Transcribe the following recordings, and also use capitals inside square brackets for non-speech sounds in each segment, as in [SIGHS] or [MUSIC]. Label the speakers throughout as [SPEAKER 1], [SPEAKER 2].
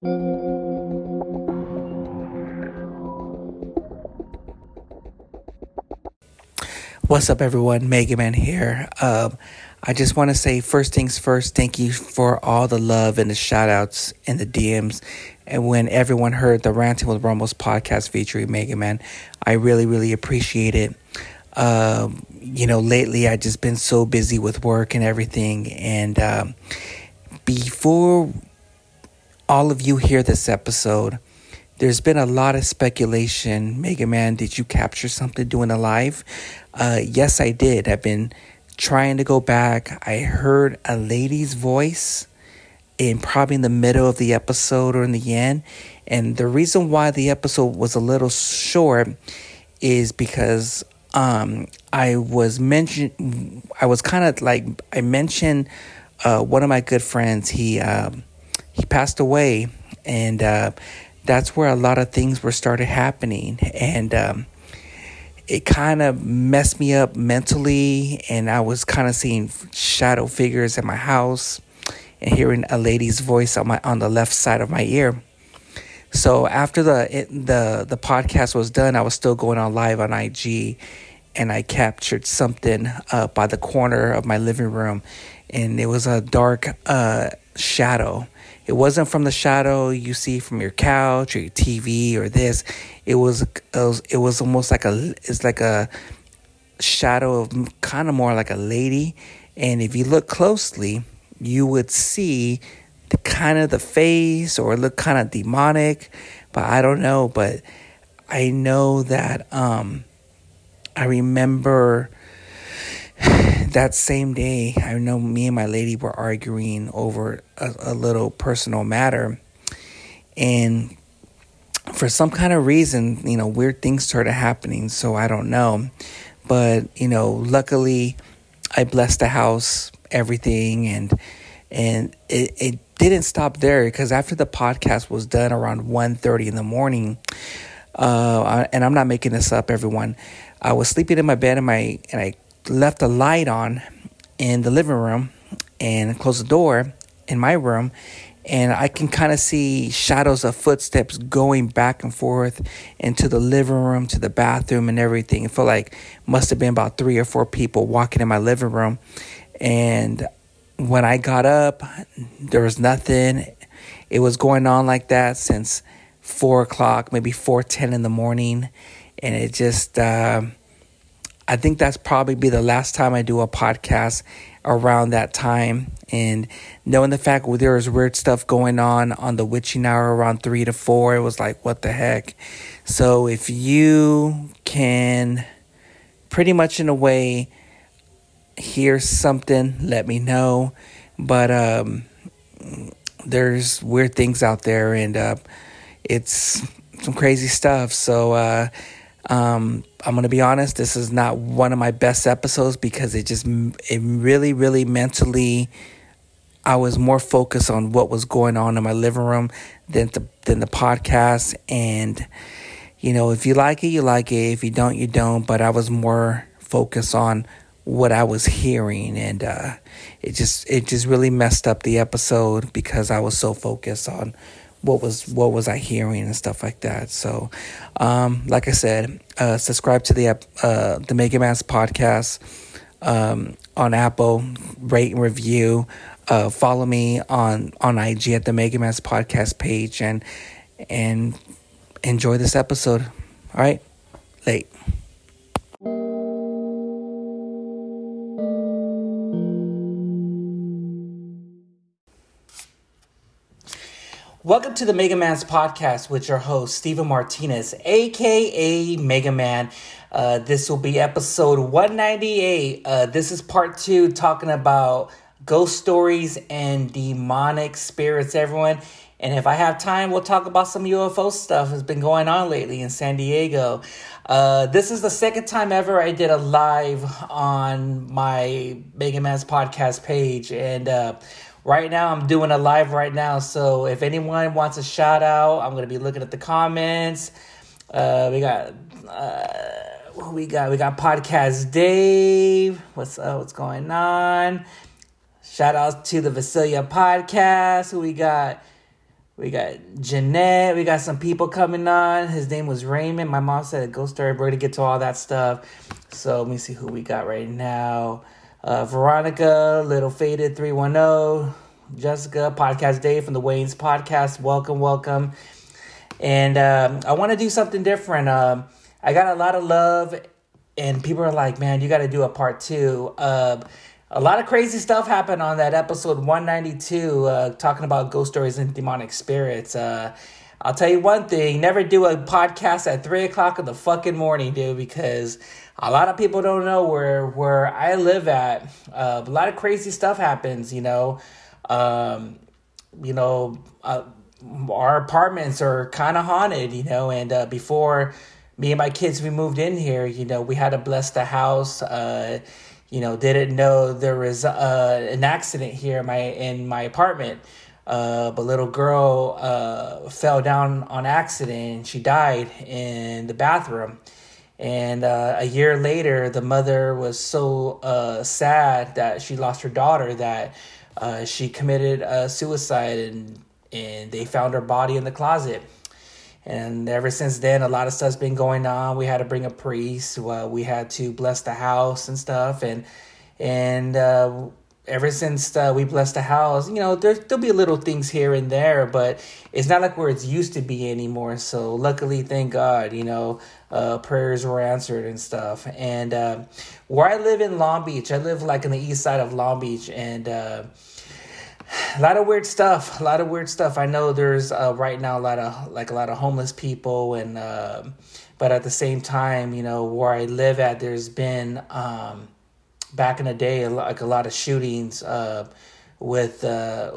[SPEAKER 1] What's up, everyone? Mega Man here. Um, I just want to say, first things first, thank you for all the love and the shout outs and the DMs. And when everyone heard the Ranting with Ramos podcast featuring Mega Man, I really, really appreciate it. Um, you know, lately I just been so busy with work and everything. And um, before all of you hear this episode, there's been a lot of speculation. Mega Man, did you capture something doing a live? Uh, yes, I did. I've been trying to go back. I heard a lady's voice in probably in the middle of the episode or in the end. And the reason why the episode was a little short is because um, I was mentioned. I was kind of like I mentioned uh, one of my good friends. He um, he passed away, and uh, that's where a lot of things were started happening, and um, it kind of messed me up mentally. And I was kind of seeing shadow figures in my house, and hearing a lady's voice on my on the left side of my ear. So after the it, the the podcast was done, I was still going on live on IG, and I captured something uh, by the corner of my living room, and it was a dark uh, shadow it wasn't from the shadow you see from your couch or your TV or this. It was it was, it was almost like a it's like a shadow of kind of more like a lady. And if you look closely, you would see the kind of the face or look kind of demonic, but I don't know. But I know that um, I remember that same day, I know me and my lady were arguing over a, a little personal matter. And for some kind of reason, you know, weird things started happening. So I don't know. But, you know, luckily I blessed the house, everything. And, and it, it didn't stop there because after the podcast was done around 1.30 in the morning, uh, and I'm not making this up, everyone. I was sleeping in my bed and my and I left a light on in the living room and closed the door in my room and I can kind of see shadows of footsteps going back and forth into the living room to the bathroom and everything. It felt like must have been about three or four people walking in my living room. And when I got up, there was nothing. It was going on like that since four o'clock, maybe four ten in the morning, and it just. Uh, I think that's probably be the last time I do a podcast around that time. And knowing the fact there was weird stuff going on on the witching hour around three to four, it was like, what the heck? So if you can pretty much in a way hear something, let me know. But um, there's weird things out there, and uh, it's some crazy stuff. So, uh, um, I'm gonna be honest. This is not one of my best episodes because it just it really, really mentally. I was more focused on what was going on in my living room than the than the podcast. And you know, if you like it, you like it. If you don't, you don't. But I was more focused on what I was hearing, and uh, it just it just really messed up the episode because I was so focused on what was what was I hearing and stuff like that. So, um, like I said, uh, subscribe to the uh, the Mega Man's podcast um, on Apple, rate and review. Uh, follow me on on IG at the Mega Man's podcast page and and enjoy this episode. All right, late. Welcome to the Mega Man's podcast with your host, Steven Martinez, aka Mega Man. Uh, this will be episode 198. Uh, this is part two, talking about ghost stories and demonic spirits, everyone. And if I have time, we'll talk about some UFO stuff that's been going on lately in San Diego. Uh, this is the second time ever I did a live on my Mega Man's podcast page. And uh, right now i'm doing a live right now so if anyone wants a shout out i'm gonna be looking at the comments uh we got uh we got we got podcast dave what's up? what's going on shout out to the Vasilia podcast who we got We got Jeanette. We got some people coming on. His name was Raymond. My mom said a ghost story. We're gonna get to all that stuff. So let me see who we got right now. Uh, Veronica, Little Faded 310, Jessica, Podcast Day from the Wayne's Podcast. Welcome, welcome. And um, I want to do something different. Um, I got a lot of love, and people are like, man, you got to do a part two. Uh, a lot of crazy stuff happened on that episode 192 uh, talking about ghost stories and demonic spirits uh, i'll tell you one thing never do a podcast at 3 o'clock in the fucking morning dude because a lot of people don't know where where i live at uh, a lot of crazy stuff happens you know um, you know uh, our apartments are kind of haunted you know and uh, before me and my kids we moved in here you know we had to bless the house uh, you know, didn't know there was uh, an accident here in my in my apartment. Uh, a little girl uh, fell down on accident. She died in the bathroom. And uh, a year later, the mother was so uh, sad that she lost her daughter that uh, she committed suicide, and and they found her body in the closet. And ever since then, a lot of stuff's been going on. We had to bring a priest. We had to bless the house and stuff. And and uh, ever since uh, we blessed the house, you know, there, there'll be little things here and there, but it's not like where it's used to be anymore. So luckily, thank God, you know, uh, prayers were answered and stuff. And uh, where I live in Long Beach, I live like in the east side of Long Beach, and uh, a lot of weird stuff a lot of weird stuff i know there's uh, right now a lot of like a lot of homeless people and uh, but at the same time you know where i live at there's been um, back in the day like a lot of shootings uh, with uh,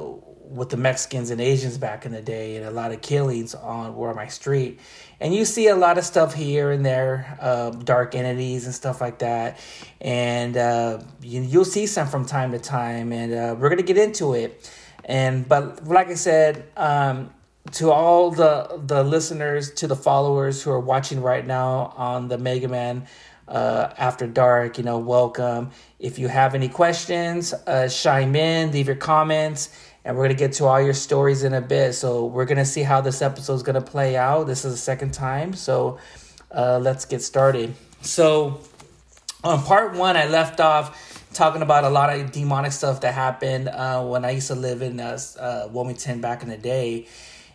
[SPEAKER 1] with the Mexicans and Asians back in the day, and a lot of killings on where my street. And you see a lot of stuff here and there, uh, dark entities and stuff like that. And uh, you, you'll see some from time to time, and uh, we're gonna get into it. And but like I said, um, to all the the listeners, to the followers who are watching right now on the Mega Man uh, After Dark, you know, welcome. If you have any questions, uh, chime in, leave your comments and we're to get to all your stories in a bit. So we're to see how this episode is to play out. This is the second time, so uh, let's get started. So on part one, I left off talking about a lot of demonic stuff that happened uh, when I used to live in uh, uh Wilmington back in the day.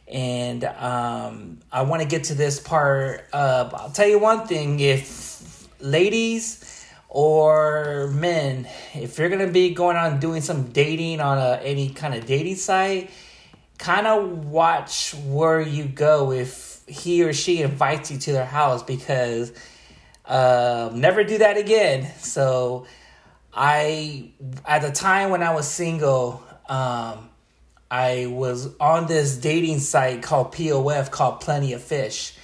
[SPEAKER 1] And um, I want to get to this part. Uh I'll tell you one thing: if ladies or men, if you're gonna be going on doing some dating on a, any kind of dating site, kind of watch where you go if he or she invites you to their house because um, never do that again. So I, at the time when I was single, um, I was on this dating site called POF called Plenty of Fish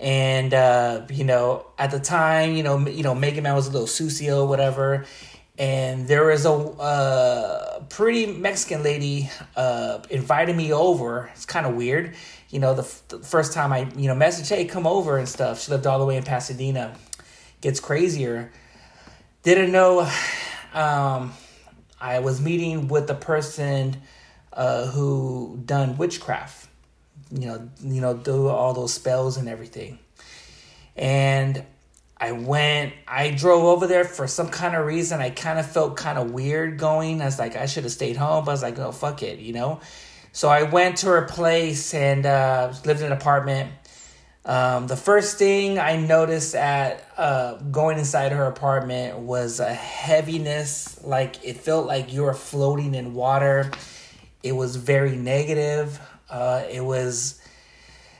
[SPEAKER 1] and uh, you know, at the time, you know, you know, Mega Man was a little sucio, whatever. And there was a uh, pretty Mexican lady uh, invited me over. It's kind of weird, you know. The, f- the first time I, you know, message, hey, come over and stuff. She lived all the way in Pasadena. Gets crazier. Didn't know. Um, I was meeting with the person uh, who done witchcraft you know, you know, do all those spells and everything. And I went, I drove over there for some kind of reason. I kind of felt kind of weird going. I was like, I should have stayed home, but I was like, oh, fuck it, you know? So I went to her place and uh, lived in an apartment. Um, the first thing I noticed at uh, going inside her apartment was a heaviness, like it felt like you were floating in water. It was very negative. Uh, it was,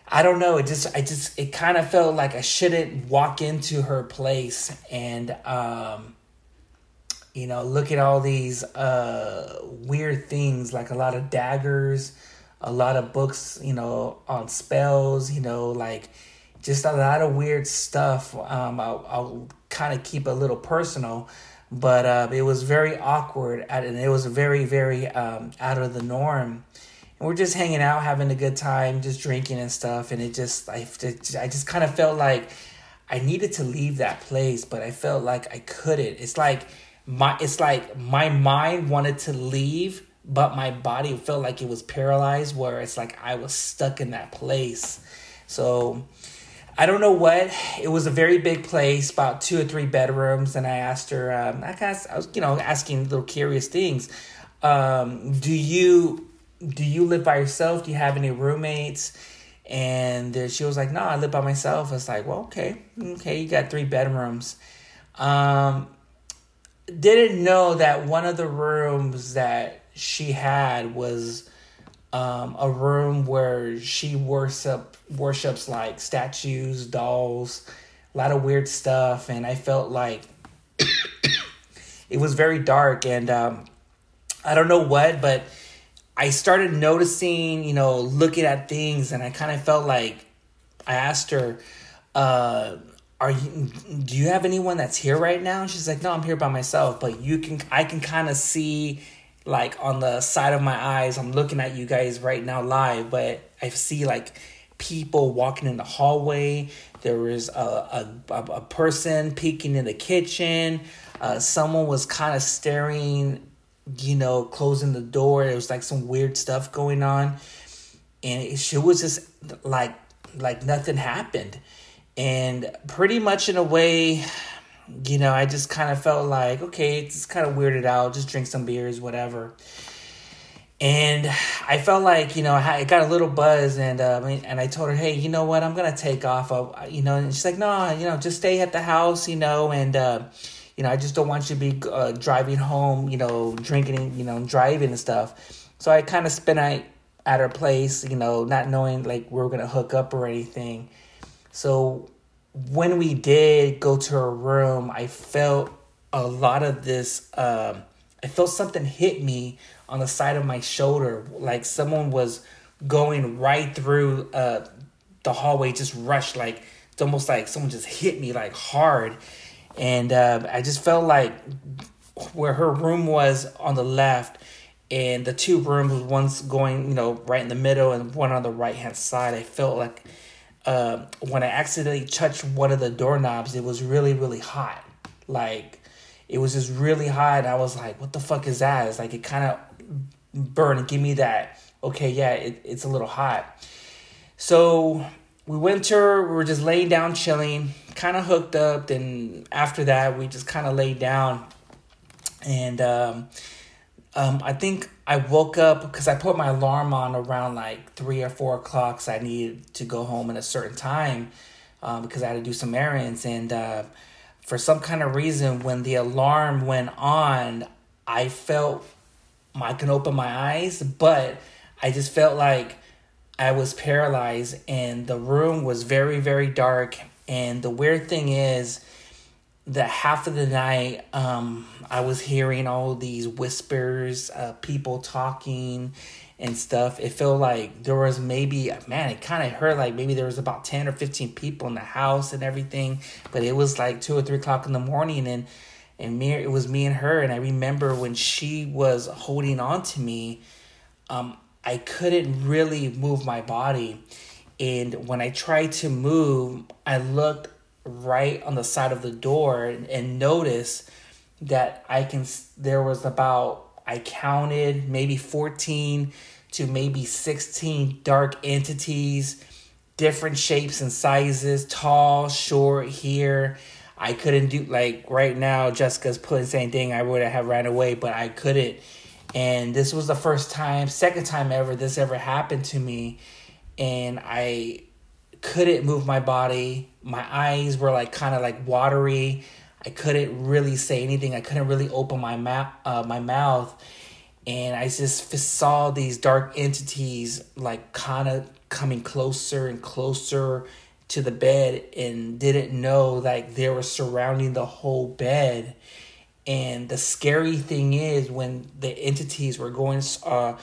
[SPEAKER 1] I don't know. It just, I just, it kind of felt like I shouldn't walk into her place and, um, you know, look at all these uh, weird things, like a lot of daggers, a lot of books, you know, on spells, you know, like just a lot of weird stuff. Um, I'll, I'll kind of keep a little personal, but uh, it was very awkward and it was very, very um, out of the norm and we're just hanging out, having a good time, just drinking and stuff. And it just, I, I just kind of felt like I needed to leave that place, but I felt like I couldn't. It's like my, it's like my mind wanted to leave, but my body felt like it was paralyzed where it's like I was stuck in that place. So I don't know what. It was a very big place, about two or three bedrooms, and I asked her. Um, I guess I was, you know, asking little curious things. Um, do you do you live by yourself? Do you have any roommates? And she was like, No, I live by myself. I was like, Well, okay, okay, you got three bedrooms. Um, didn't know that one of the rooms that she had was um, a room where she worship worships like statues, dolls, a lot of weird stuff, and I felt like [COUGHS] it was very dark, and um, I don't know what, but I started noticing, you know, looking at things, and I kind of felt like I asked her, uh, "Are you? Do you have anyone that's here right now?" And she's like, "No, I'm here by myself." But you can, I can kind of see like on the side of my eyes i'm looking at you guys right now live but i see like people walking in the hallway there was a, a, a person peeking in the kitchen uh, someone was kind of staring you know closing the door there was like some weird stuff going on and it, it was just like like nothing happened and pretty much in a way you know, I just kind of felt like, okay, it's kind of weirded out. Just drink some beers, whatever. And I felt like, you know, I got a little buzz, and um, and I told her, hey, you know what, I'm gonna take off. Of, you know, and she's like, no, you know, just stay at the house, you know, and uh, you know, I just don't want you to be uh, driving home, you know, drinking, you know, driving and stuff. So I kind of spent night at her place, you know, not knowing like we are gonna hook up or anything. So when we did go to her room, I felt a lot of this. Um, I felt something hit me on the side of my shoulder, like someone was going right through uh, the hallway, just rushed, like it's almost like someone just hit me like hard, and uh, I just felt like where her room was on the left and the two rooms one's going you know right in the middle and one on the right hand side i felt like uh, when I accidentally touched one of the doorknobs, it was really, really hot. Like, it was just really hot. and I was like, what the fuck is that? It's like, it kind of burned give me that, okay, yeah, it, it's a little hot. So we went to her, we were just laying down chilling, kind of hooked up. Then after that, we just kind of laid down. And um, um, I think I woke up because I put my alarm on around like three or four o'clock. So I needed to go home at a certain time um, because I had to do some errands. And uh, for some kind of reason, when the alarm went on, I felt I can open my eyes, but I just felt like I was paralyzed, and the room was very, very dark. And the weird thing is, the half of the night um, i was hearing all these whispers uh, people talking and stuff. It felt like there was maybe man it kind of hurt like maybe there was about 10 or 15 people in the house and everything. But it was like 2 or 3 o'clock in the morning and and me it was me and her. And i remember when she was holding on to me um, i couldn't really move my body and when i tried to move i looked right on the side of the door and, notice that I can there was about I counted maybe 14 to maybe 16 dark entities, different shapes and sizes, tall, short, here. I couldn't do like right now Jessica's putting the same thing I would have ran away, but I couldn't. And this was the first time, second time ever this ever happened to me. And I couldn't move my body. My eyes were like kind of like watery. I couldn't really say anything. I couldn't really open my mouth, uh, my mouth, and I just saw these dark entities like kind of coming closer and closer to the bed, and didn't know like they were surrounding the whole bed. And the scary thing is when the entities were going, uh,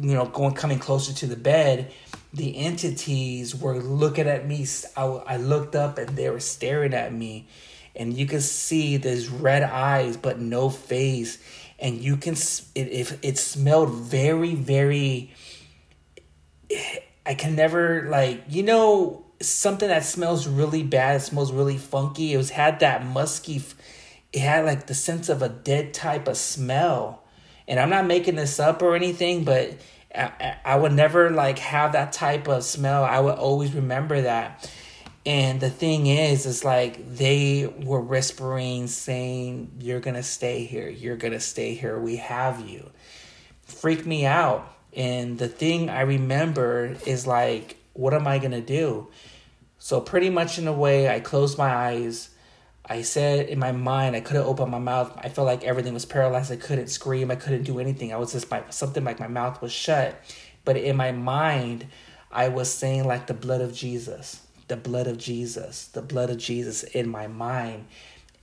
[SPEAKER 1] you know, going coming closer to the bed the entities were looking at me. I, I looked up and they were staring at me. And you can see these red eyes, but no face. And you can, it, it, it smelled very, very, I can never, like, you know, something that smells really bad, it smells really funky. It was had that musky, it had like the sense of a dead type of smell And I'm not making this up or anything, but I, I would never like have that type of smell. I would always remember that. And the thing is, is like they were whispering, saying, You're gonna stay here, you're gonna stay here, we have you. Freak me out. And the thing I remember is like, What am I gonna do? So, pretty much in a way, I closed my eyes. I said in my mind, I couldn't open my mouth. I felt like everything was paralyzed. I couldn't scream. I couldn't do anything. I was just my something like my mouth was shut. But in my mind, I was saying like the blood of Jesus the blood of Jesus, the blood of Jesus in my mind.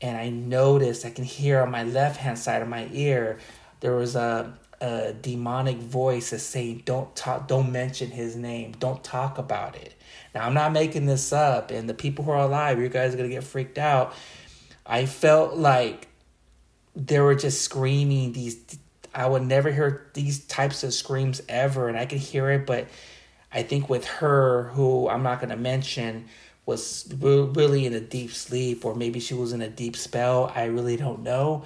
[SPEAKER 1] And I noticed, I can hear on my left hand side of my ear, there was a, a demonic voice that's saying, Don't talk, don't mention his name, don't talk about it. Now, I'm not making this up, and the people who are alive, you guys are gonna get freaked out. I felt like they were just screaming these. I would never hear these types of screams ever, and I could hear it, but I think with her, who I'm not going to mention, was really in a deep sleep, or maybe she was in a deep spell. I really don't know.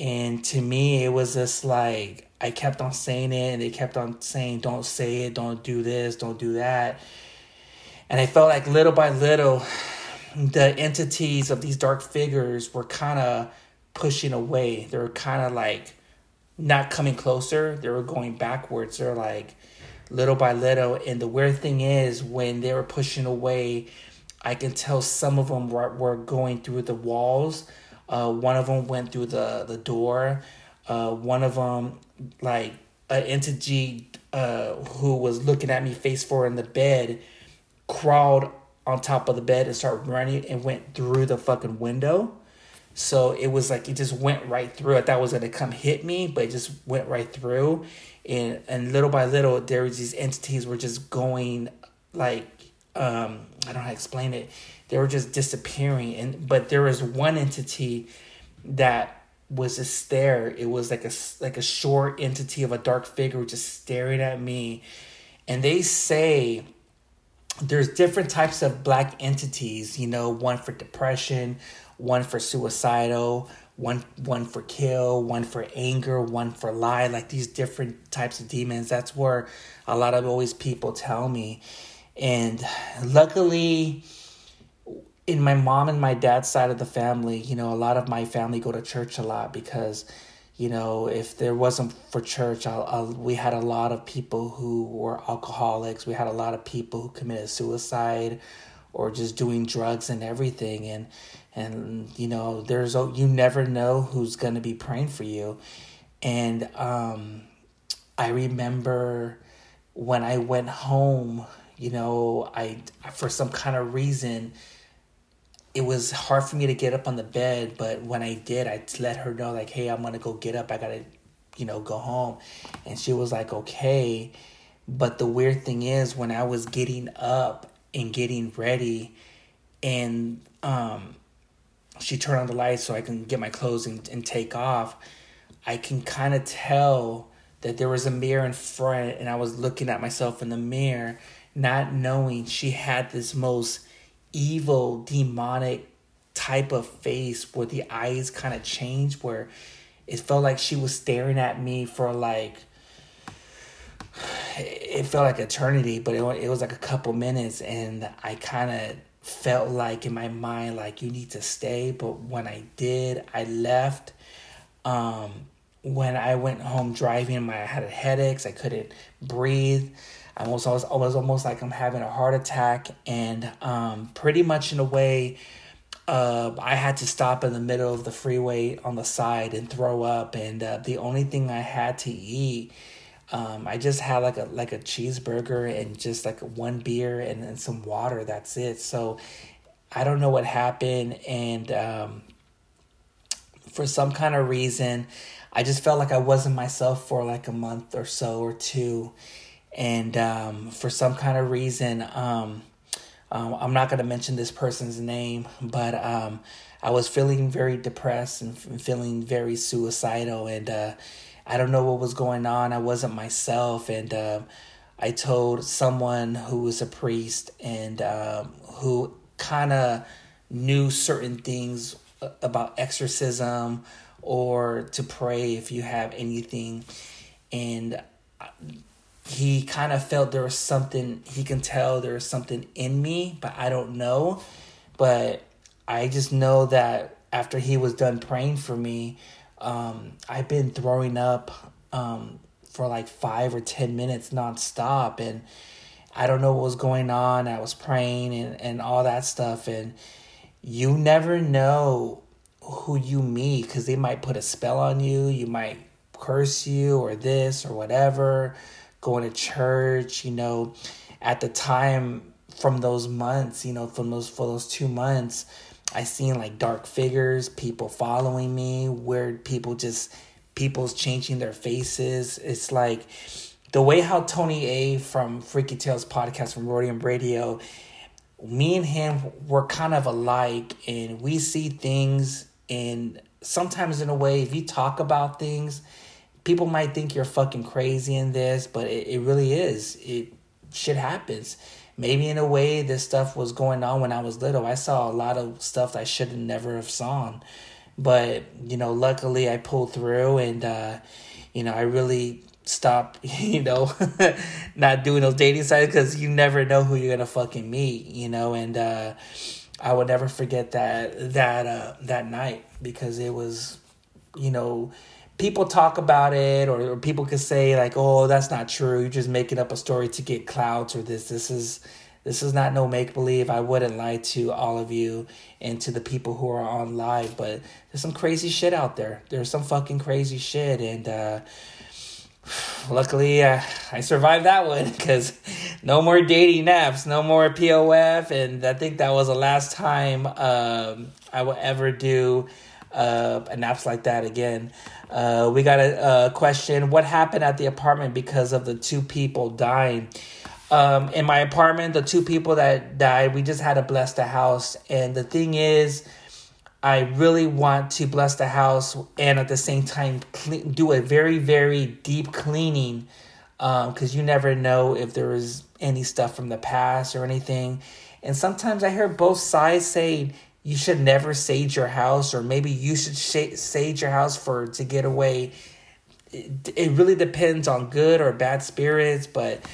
[SPEAKER 1] And to me, it was just like I kept on saying it, and they kept on saying, "Don't say it, don't do this, don't do that." And I felt like little by little, the entities of these dark figures were kind of pushing away. They were kind of like not coming closer. They were going backwards. They're like little by little. And the weird thing is, when they were pushing away, I can tell some of them were, were going through the walls. Uh, one of them went through the, the door. Uh, one of them, like an entity uh, who was looking at me face forward in the bed, crawled on top of the bed and started running and went through the fucking window. So it was like it just went right through. I thought it was gonna come hit me, but it just went right through and and little by little there was these entities were just going like um I don't know how to explain it. They were just disappearing and but there was one entity that was just there. It was like a like a short entity of a dark figure just staring at me. And they say there's different types of black entities, you know, one for depression, one for suicidal, one one for kill, one for anger, one for lie, like these different types of demons. That's where a lot of always people tell me. And luckily in my mom and my dad's side of the family, you know, a lot of my family go to church a lot because you know, if there wasn't for church, I'll, I'll, we had a lot of people who were alcoholics. We had a lot of people who committed suicide or just doing drugs and everything. And and you know there's you never know who's going to be praying for you and um i remember when i went home you know i for some kind of reason it was hard for me to get up on the bed but when i did i let her know like hey i'm gonna go get up. I gotta you know go home. And she was like okay. But the weird thing is when i was getting up and getting ready and um she turned on the lights so I can get my clothes and, and take off, I can kind of tell that there was a mirror in front and I was looking at myself in the mirror, not knowing she had this most evil, demonic type of face where the eyes kind of changed, where it felt like she was staring at me for like, it felt like eternity, but it, it was like a couple minutes and I kind of felt like in my mind like you need to stay but when i did i left. Um when i went home driving my i had headaches i couldn't breathe i was, I was, I was almost like i'm having a heart attack and um pretty much in a way uh, I had to stop in the middle of the freeway on the side and throw up, and uh, the only thing I had to eat um, I just had like a like a cheeseburger and just like one beer and, and some water. That's it. So I don't know what happened, and um, for some kind of reason, I just felt like I wasn't myself for like a month or so or two, and um, for some kind of reason, um, um, I'm not gonna mention this person's name, but um, I was feeling very depressed and feeling very suicidal, and uh, I don't know what was going on. I wasn't myself, and uh, I told someone who was a priest and um, who kind of knew certain things about exorcism or to pray if you have anything. And he kind of felt there was something, he can tell there was something in me, but I don't know. But I just know that after he was done praying for me, um, I've been throwing up um, for like five or 10 minutes nonstop. And I don't know what was going on. I was praying and, and all that stuff. And you never know who you meet because they might put a spell on you. You might curse you or this or whatever. Going to church, you know, at the time from those months, you know, from those for those two months, I seen like dark figures, people following me, weird people just people's changing their faces. It's like the way how Tony A from Freaky Tales podcast from Rhodium Radio, me and him were kind of alike, and we see things and sometimes in a way if you talk about things people might think you're fucking crazy in this but it, it really is. It shit happens. Maybe in a way this stuff was going on when i was little. I saw a lot of stuff i should have never have saw but you know luckily i pulled through and uh you know i really stopped [LAUGHS] you know [LAUGHS] not doing those dating sites because you never know who you're gonna fucking meet you know and uh I will never forget that that uh, that night because it was, you know, people talk about it or, or people could say like, "Oh, that's not true. You're just making up a story to get clouds or this. This is this is not no make believe. I wouldn't lie to all of you and to the people who are on live, but there's some crazy shit out there. There's some fucking crazy shit and. uh [SIGHS] luckily uh, I survived that one [LAUGHS] because no more dating apps, no more POF, and I think that was the last time um, I will ever do uh, an apps like that again. Uh, we got a, a, question: What happened at the apartment because of the two people dying? Um, in my apartment, the two people that died, we just had to bless the house, and the thing is I really want to bless the house and at the same time clean, do a very, very deep cleaning Um, because um, you never know if there is any stuff from the past or anything. And sometimes I hear both sides saying you should never sage your house or maybe you should sh- sage your house for to get away. It, it really depends on good or bad spirits, but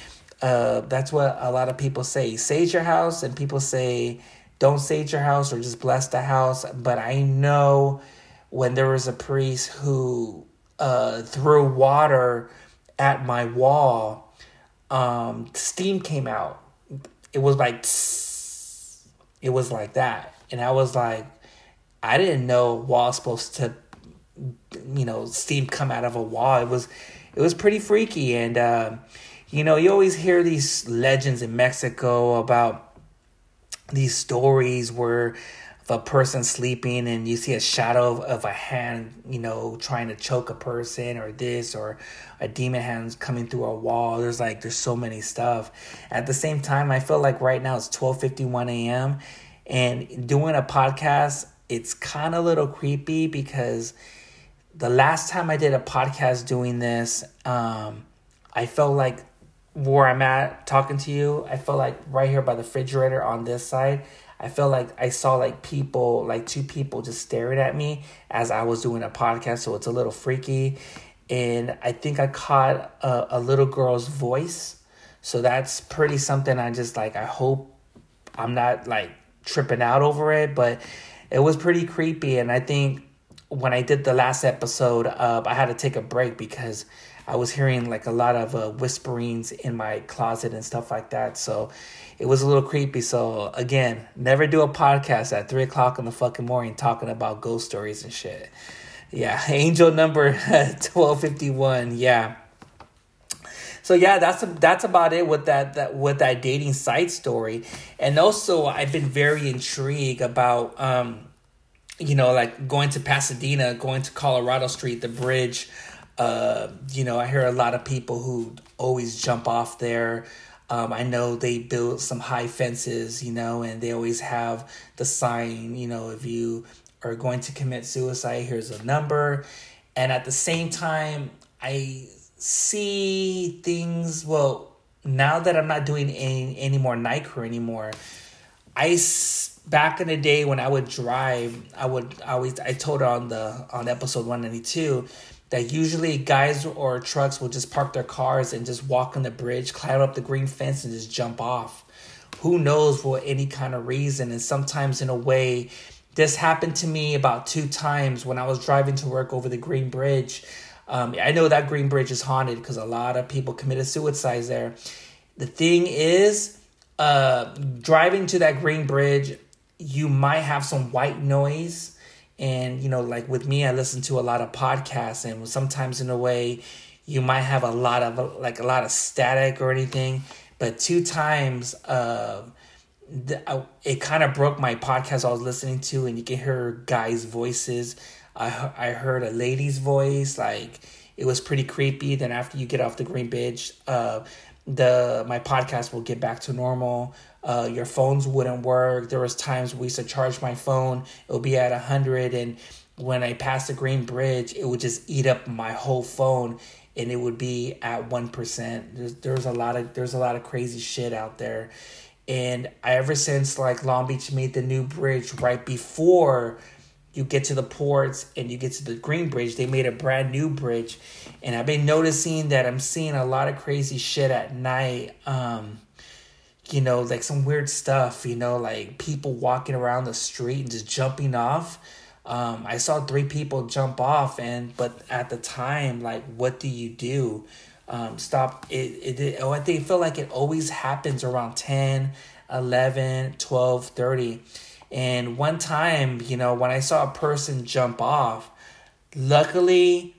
[SPEAKER 1] uh, that's what a lot of people say. Sage your house, and people say don't sage your house or just bless the house. But I know when there was a priest who uh, threw water at my wall, um, steam came out. It was like, it was like that. And I was like, I didn't know wall supposed to, you know, steam come out of a wall. It was, it was pretty freaky. And, uh, you know, you always hear these legends in Mexico about these stories where a person sleeping and you see a shadow of, of a hand, you know, trying to choke a person or this or a demon hand coming through a wall. There's like there's so many stuff. At the same time, I feel like right now it's 12:51 a.m. and doing a podcast, it's kind of a little creepy because the last time I did a podcast doing this, um, I felt like where I'm at talking to you, I felt like right here by the refrigerator on this side, I felt like I saw like people, like two people just staring at me as I was doing a podcast. So it's a little freaky. And I think I caught a, a little girl's voice. So that's pretty something I just like, I hope I'm not like tripping out over it. But it was pretty creepy. And I think when I did the last episode, uh, I had to take a break because I was hearing like a lot of uh, whisperings in my closet and stuff like that. So it was a little creepy. So again, never do a podcast at three o'clock in the fucking morning talking about ghost stories and shit. Yeah, [LAUGHS] angel number [LAUGHS] twelve fifty one. Yeah. So yeah, that's that's about it with that that with that dating site story, and also I've been very intrigued about um, you know like going to Pasadena, going to Colorado Street, the bridge uh, you know, I hear a lot of people who always jump off there. Um, I know they build some high fences, you know, and they always have the sign, you know, if you are going to commit suicide, here's a number. And at the same time, I see things, well, now that I'm not doing any, any more night crew anymore, I back in the day when I would drive, I would I always I told her on the on episode one ninety two that usually guys or trucks will just park their cars and just walk on the bridge, climb up the green fence, and just jump off. Who knows for any kind of reason? And sometimes, in a way, this happened to me about two times when I was driving to work over the Green Bridge. Um, I know that Green Bridge is haunted because a lot of people committed suicide there. The thing is, uh, driving to that Green Bridge, you might have some white noise. And you know like with me i listen to a lot of podcasts and sometimes in a way you might have a lot of like a lot of static or anything. But two times uh uh, it kind of broke my podcast i was listening to and you can hear guys voices i i heard a lady's voice like it was pretty creepy then after you get off the green bridge uh the my podcast will get back to normal uh, your phones wouldn't work. There was times we used to charge my phone, it would be at a hundred, and when I passed the green bridge, it would just eat up my whole phone, and it would be at one percent. There's there's a lot of there's a lot of crazy shit out there, and I, ever since like Long Beach made the new bridge right before you get to the ports and you get to the green bridge they made a brand new bridge and i've been noticing that i'm seeing a lot of crazy shit at night um you know, like some weird stuff, you know, like people walking around the street and just jumping off. Um, I saw three people jump off, and but at the time, like, what do you do? Um, stop it, it, it oh, I think feel like it always happens around 10, 11, 12, 30. And one time, you know, when I saw a person jump off, luckily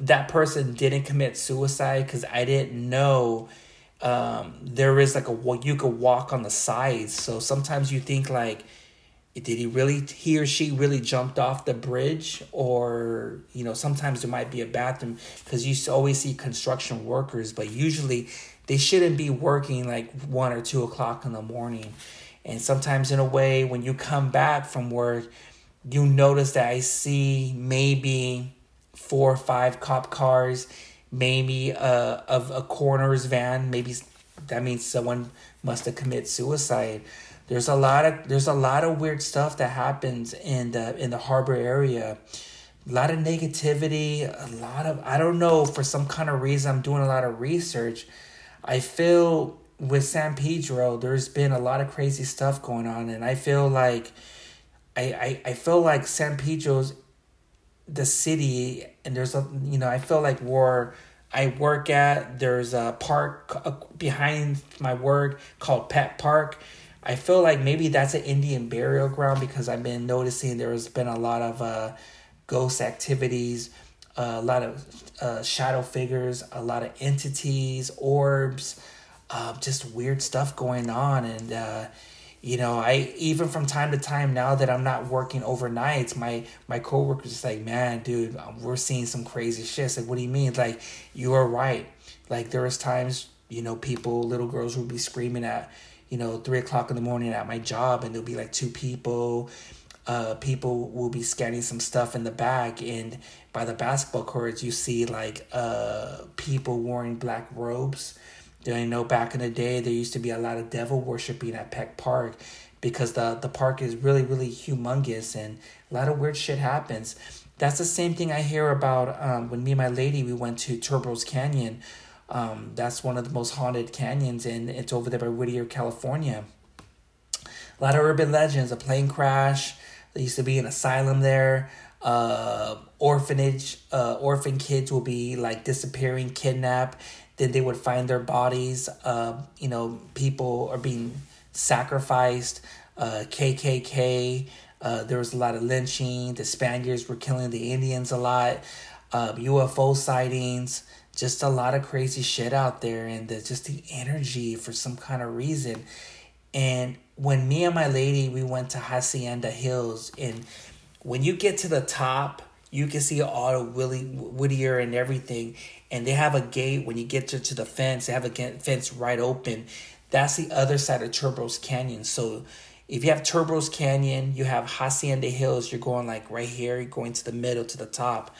[SPEAKER 1] that person didn't commit suicide because I didn't know um, there is like a you could walk on the sides. So sometimes you think like, did he really he or she really jumped off the bridge or you know sometimes there might be a bathroom because you always see construction workers but usually they shouldn't be working like one or two o'clock in the morning and sometimes in a way when you come back from work you notice that i see maybe four or five cop cars maybe a of a coroner's van. Maybe that means someone must have committed suicide. There's a lot of there's a lot of weird stuff that happens in the in the harbor area. A lot of negativity, a lot of I don't know for some kind of reason I'm doing a lot of research. I feel with San Pedro there's been a lot of crazy stuff going on and I feel like I I, I feel like San Pedro's the city and there's a you know I feel like where I work at there's a park behind my work called Peck Park. I feel like maybe that's an Indian burial ground because I've been noticing there's been a lot of uh, ghost activities, uh, a lot of uh, shadow figures, a lot of entities, orbs, uh, just weird stuff going on, and uh, you know i even from time to time now that i'm not working overnights my my coworkers just like man dude um, we're seeing some crazy shit. It's like what do you mean? Like you are right. Like there was times you know people little girls would be screaming at you know three o'clock in the morning at my job and there'll be like two people uh people will be scanning some stuff in the back. And by the basketball courts you see like uh people wearing black robes I know back in the day there used to be a lot of devil worshiping at Peck Park because the the park is really really humongous and a lot of weird shit happens. That's the same thing I hear about um, when me and my lady we went to Turnbull Canyon. Um, that's one of the most haunted canyons and it's over there by Whittier, California. A lot of urban legends, a plane crash. There used to be an asylum there. Uh, orphanage, uh, orphan kids will be like disappearing, kidnapped then they would find their bodies. Uh, you know, people are being sacrificed. Uh, KKK. Uh, there was a lot of lynching. The Spaniards were killing the Indians a lot. Uh, UFO sightings. Just a lot of crazy shit out there, and the, just the energy for some kind of reason. And when me and my lady we went to Hacienda Hills, and when you get to the top, you can see all of Willie Whittier and everything, and they have a gate when you get to, to the fence. They have a fence right open. That's the other side of Turnbull Canyon. So if you have Turnbull Canyon, you have Hacienda Hills. You're going like right here. You're going to the middle to the top,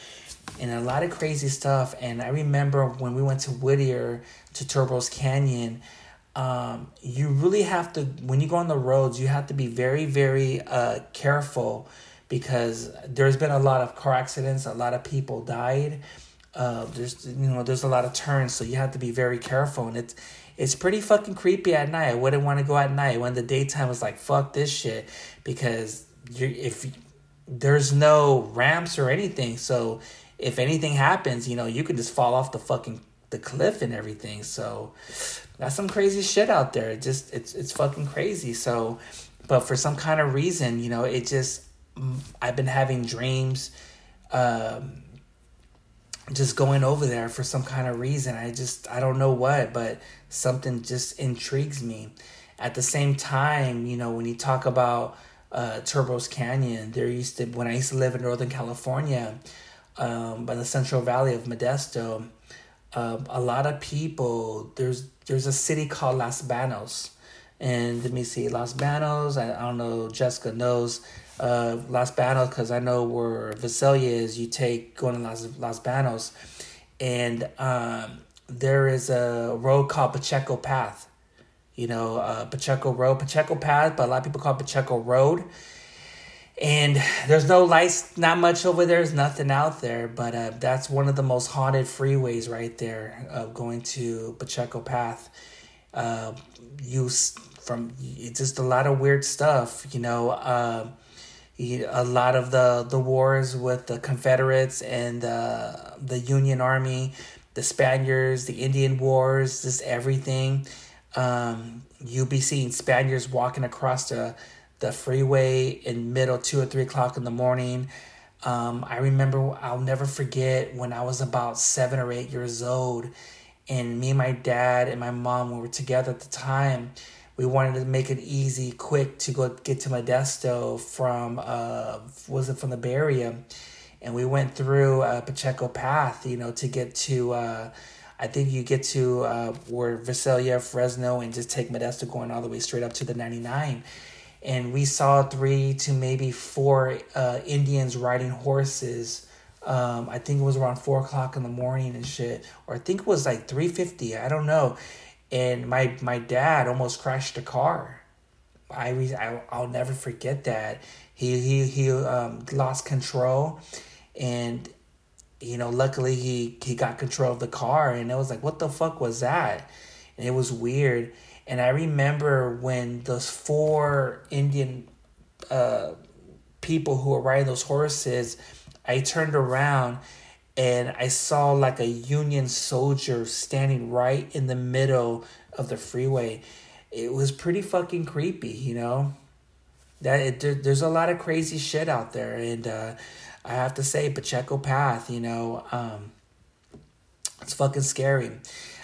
[SPEAKER 1] and a lot of crazy stuff. And I remember when we went to Whittier to Turnbull Canyon. um, you really have to when you go on the roads you have to be very very uh, careful because there's been a lot of car accidents a lot of people died uh, there's you know there's a lot of turns so you have to be very careful and it's it's pretty fucking creepy at night i wouldn't want to go at night when the daytime was like fuck this shit because you if there's no ramps or anything so if anything happens you know you could just fall off the fucking the cliff and everything so that's some crazy shit out there. It just it's it's fucking crazy. So, but for some kind of reason, you know, it just I've been having dreams, um, just going over there for some kind of reason. I just I don't know what, but something just intrigues me. At the same time, you know, when you talk about uh, Turnbull Canyon, there used to when I used to live in Northern California, um, by the Central Valley of Modesto um, a lot of people there's there's a city called Las Banos, and let me see Las Banos. I, I don't know. Jessica knows uh, Los Banos because I know where Visalia is. You take going to Los Los Banos, and um, there is a road called Pacheco Path. You know, uh, Pacheco Road, Pacheco Path, but a lot of people call it Pacheco Road and there's no lights not much over there there's nothing out there but uh, that's one of the most haunted freeways right there uh, going to pacheco path uh, use from it's just a lot of weird stuff you know uh, a lot of the the wars with the confederates and uh, the union army the spaniards the indian wars just everything um, you'll be seeing spaniards walking across the the freeway in middle two or three o'clock in the morning. Um, I remember I'll never forget when I was about seven or eight years old, and me and my dad and my mom we were together at the time. We wanted to make it easy, quick to go get to Modesto from uh was it from the Bay Area, and we went through uh, Pacheco Path, you know, to get to. Uh, I think you get to uh, where Visalia, Fresno, and just take Modesto going all the way straight up to the 99 and we saw three to maybe four uh, Indians riding horses. Um, I think it was around four o'clock in the morning and shit, or I think it was like three fifty. I don't know. And my my dad almost crashed a car. I, I'll never forget that. He he he um, lost control, and you know, luckily he he got control of the car, and it was like, what the fuck was that? And it was weird and I remember when those four Indian uh, people who were riding those horses, I turned around and I saw like a Union soldier standing right in the middle of the freeway. It was pretty fucking creepy, you know. That it, there, there's a lot of crazy shit out there, and uh, I have to say, Pacheco Path, you know, um, it's fucking scary.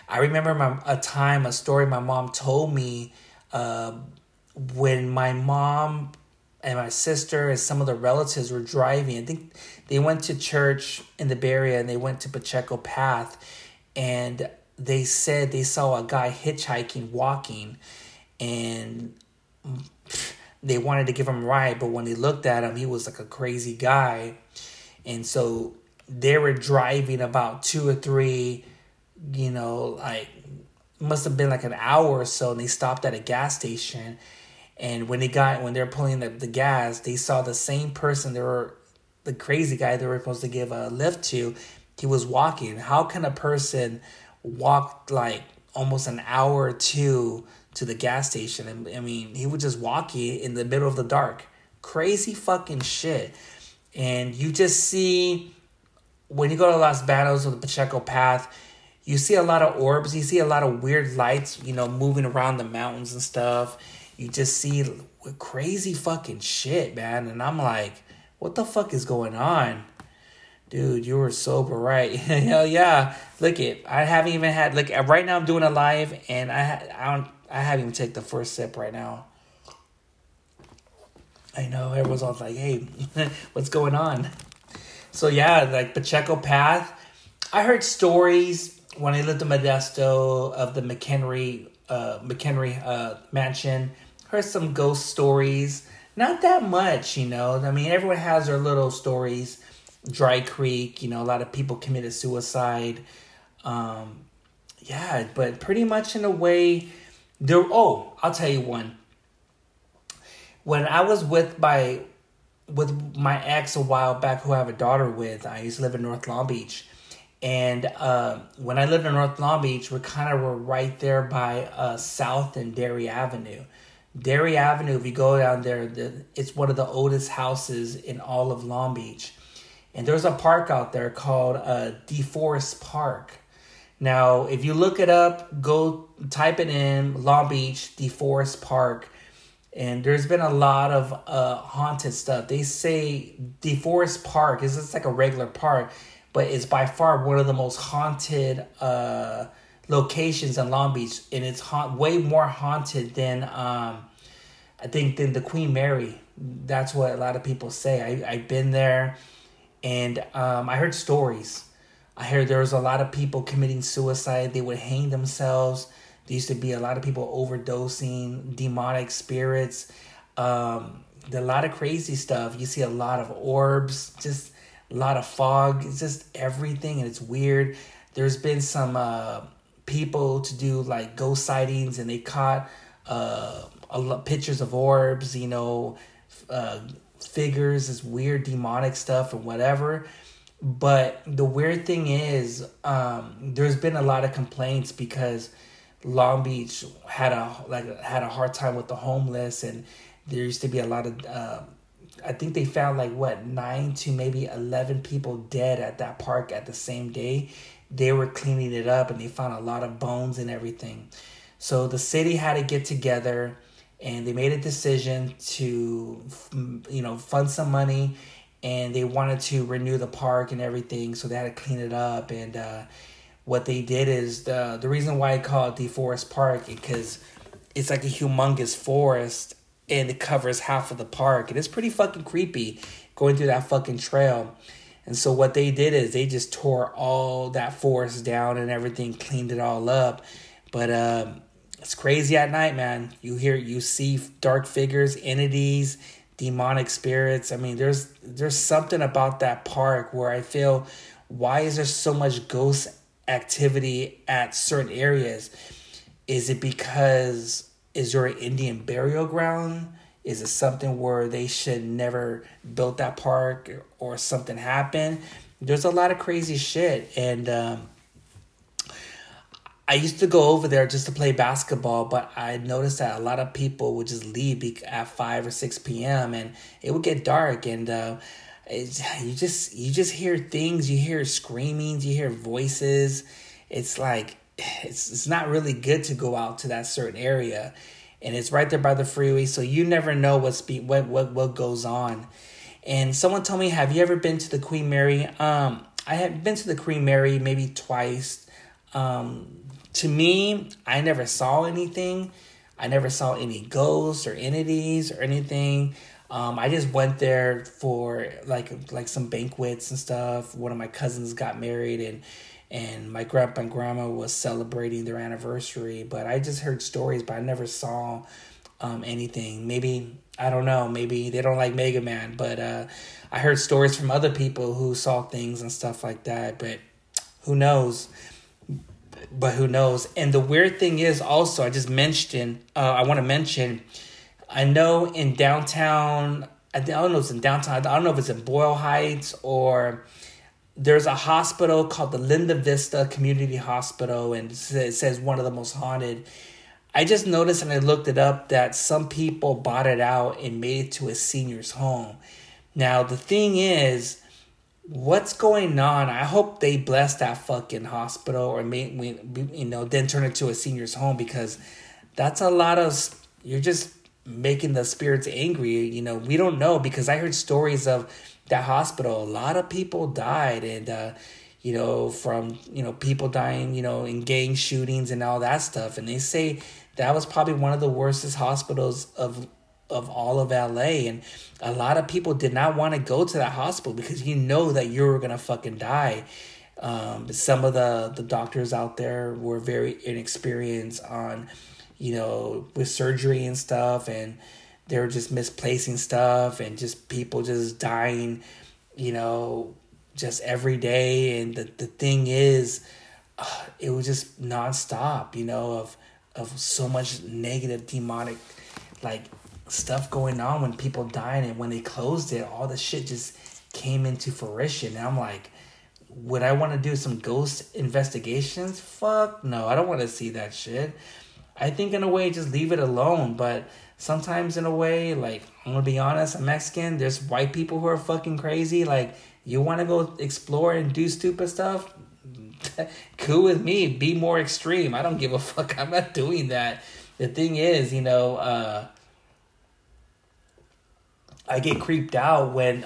[SPEAKER 1] I remember my, a time, a story my mom told me uh, when my mom and my sister and some of the relatives were driving. I think they went to church in the Bay Area and they went to Pacheco Path and they said they saw a guy hitchhiking, walking, and they wanted to give him a ride, but when they looked at him, he was like a crazy guy. And so they were driving about two or three you know, like must have been like an hour or so and they stopped at a gas station and when they got when they're pulling the, the gas they saw the same person they were the crazy guy that they were supposed to give a lift to he was walking. How can a person walk like almost an hour or two to the gas station? And i mean he was just walking in the middle of the dark. Crazy fucking shit. And you just see when you go to los banos or the pacheco path you see a lot of orbs, you see a lot of weird lights, you know, moving around the mountains and stuff. You just see crazy fucking shit, man. And I'm like, what the fuck is going on? Dude, you were sober, right? [LAUGHS] Hell yeah. Look it. I haven't even had look right now I'm doing a live and I I don't I haven't even take the first sip right now. I know everyone's all like, "Hey, [LAUGHS] what's going on?" So yeah, like Pacheco Path. I heard stories when I lived in Modesto of the McHenry uh, McHenry uh, mansion, heard some ghost stories. Not that much, you know. I mean, everyone has their little stories. Dry Creek, you know, a lot of people committed suicide. Um, yeah, but pretty much in a way, there. Oh, I'll tell you one. When I was with my with my ex a while back, who I have a daughter with, I used to live in North Long Beach, and uh, when I lived in North Long Beach, we kind of were right there by uh, South and Dairy Avenue. Dairy Avenue, if you go down there, the, it's one of the oldest houses in all of Long Beach. And there's a park out there called uh, DeForest Park. Now, if you look it up, go type it in Long Beach, DeForest Park. And there's been a lot of uh, haunted stuff. They say DeForest Park is just like a regular park, but it's by far one of the most haunted uh, locations in Long Beach, and it's haunt, way more haunted than um, I think than the Queen Mary. That's what a lot of people say. I I've been there, and um, I heard stories. I heard there was a lot of people committing suicide. They would hang themselves. There used to be a lot of people overdosing, demonic spirits. Um, a lot of crazy stuff. You see a lot of orbs, just a lot of fog. It's just everything, and it's weird. There's been some. Uh, people to do like ghost sightings and they caught uh, pictures of orbs, you know, uh, figures, this weird demonic stuff and whatever. But the weird thing is, um, there's been a lot of complaints because Long Beach had a like had a hard time with the homeless, and there used to be a lot of. Uh, I think they found like what nine to maybe eleven people dead at that park at the same day, they were cleaning it up and they found a lot of bones and everything. So the city had to get together and they made a decision to you know fund some money and they wanted to renew the park and everything. So they had to clean it up and uh, what they did is the the reason why I call it DeForest Park because it's like a humongous forest and it covers half of the park. And it's pretty fucking creepy going through that fucking trail and so what they did is they just tore all that forest down and everything, cleaned it all up. But um, it's crazy at night, man. You hear, you see dark figures, entities, demonic spirits. I mean, there's there's something about that park where I feel, why is there so much ghost activity at certain areas? Is it because is there an Indian burial ground? Is it something where they should never built that park or something happened? There's a lot of crazy shit. And um, I used to go over there just to play basketball, but I noticed that a lot of people would just leave at 5 or 6 p.m. and it would get dark. And uh, you just you just hear things, you hear screamings, you hear voices. It's like [SIGHS] it's it's not really good to go out to that certain area and it's right there by the freeway, so you never know what's be what what what goes on. And someone told me, "Have you ever been to the Queen Mary?" Um, I have been to the Queen Mary maybe twice. Um, to me, I never saw anything. I never saw any ghosts or entities or anything. Um, I just went there for like like some banquets and stuff. One of my cousins got married, and and my grandpa and grandma was celebrating their anniversary. But I just heard stories, but I never saw um, anything. Maybe I don't know. Maybe they don't like Mega Man, but uh, I heard stories from other people who saw things and stuff like that. But who knows? But who knows? And the weird thing is also, I just mentioned. Uh, I want to mention. I know in downtown. I don't know if it's in downtown. I don't know if it's in Boyle Heights or there's a hospital called the Linda Vista Community Hospital, and it says one of the most haunted. I just noticed and I looked it up that some people bought it out and made it to a senior's home. Now, the thing is, what's going on? I hope they bless that fucking hospital or may, you know, then turn it to a senior's home because that's a lot of, you're just making the spirits angry. You know, we don't know because I heard stories of that hospital, a lot of people died, and uh, you know, from you know people dying, you know, in gang shootings and all that stuff. And they say that was probably one of the worstest hospitals of of all of LA. And a lot of people did not want to go to that hospital because you know that you were gonna fucking die. Um, some of the the doctors out there were very inexperienced on, you know, with surgery and stuff, and they were just misplacing stuff and just people just dying, you know, just every day. And the, the thing is, uh, it was just nonstop, you know, of of so much negative demonic like stuff going on when people dying. And when they closed it all the shit just came into fruition. And i'm like would i want to do some ghost investigations? Fuck no i don't want to see that shit. I think in a way just leave it alone. But sometimes in a way like i'm gonna be honest i'm mexican there's white people who are fucking crazy like you want to go explore and do stupid stuff [LAUGHS] cool with me be more extreme i don't give a fuck i'm not doing that the thing is you know uh I get creeped out when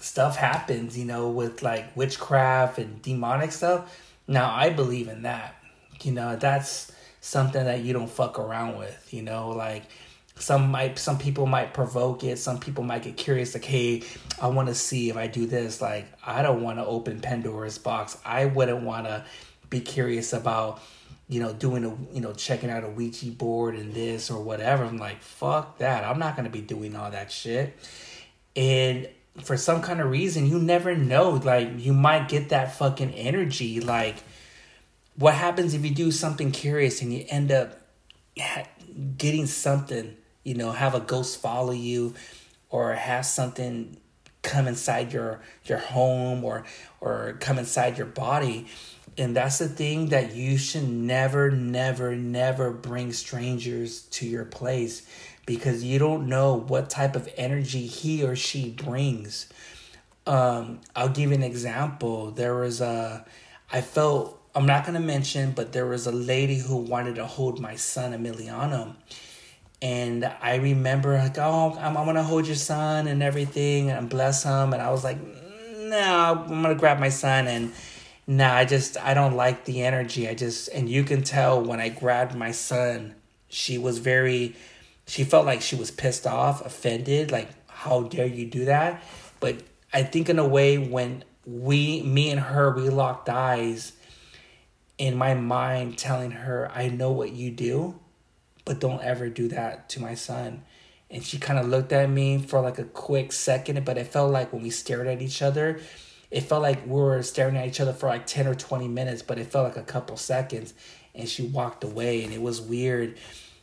[SPEAKER 1] stuff happens, you know, with like witchcraft and demonic stuff. Now I believe in that. You know, that's something that you don't fuck around with, you know, like some might some people might provoke it, some people might get curious like, "Hey, I want to see if I do this." Like, I don't want to open Pandora's box. I wouldn't want to be curious about you know, doing a, you know, checking out a Ouija board and this or whatever. I'm like, fuck that. I'm not to be doing all that shit. And for some kind of reason, you never know. Like, you might get that fucking energy. Like, what happens if you do something curious and you end up getting something, you know, have a ghost follow you or have something come inside your your home or or come inside your body. And that's the thing that you should never never never bring strangers to your place because you don't know what type of energy he or she brings. Um i'll give you an example. There was a i felt i'm not going to mention but there was a lady who wanted to hold my son emiliano and i remember like oh i'm, I'm to hold your son and everything and bless him and i was like no i'm to grab my son and nah, I just I don't like the energy. I just and you can tell when I grabbed my son, she was very she felt like she was pissed off, offended, like how dare you do that? But I think in a way when we me and her we locked eyes in my mind telling her I know what you do, but don't ever do that to my son. And she kind of looked at me for like a quick second, but it felt like when we stared at each other, it felt like we were staring at each other for like 10 or 20 minutes, but it felt like a couple seconds. And she walked away, and it was weird.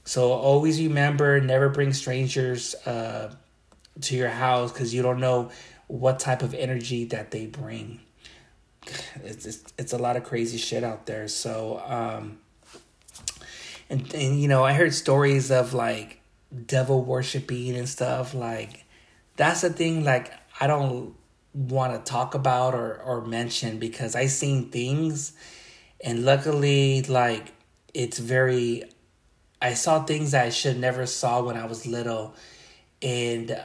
[SPEAKER 1] So always remember never bring strangers uh, to your house because you don't know what type of energy that they bring. [SIGHS] It's, it's, it's a lot of crazy shit out there. So, um, and, and you know, I heard stories of like devil worshiping and stuff. Like, that's the thing, like, I don't want to talk about or, or mention because I seen things and luckily like it's very I saw things I should never saw when I was little and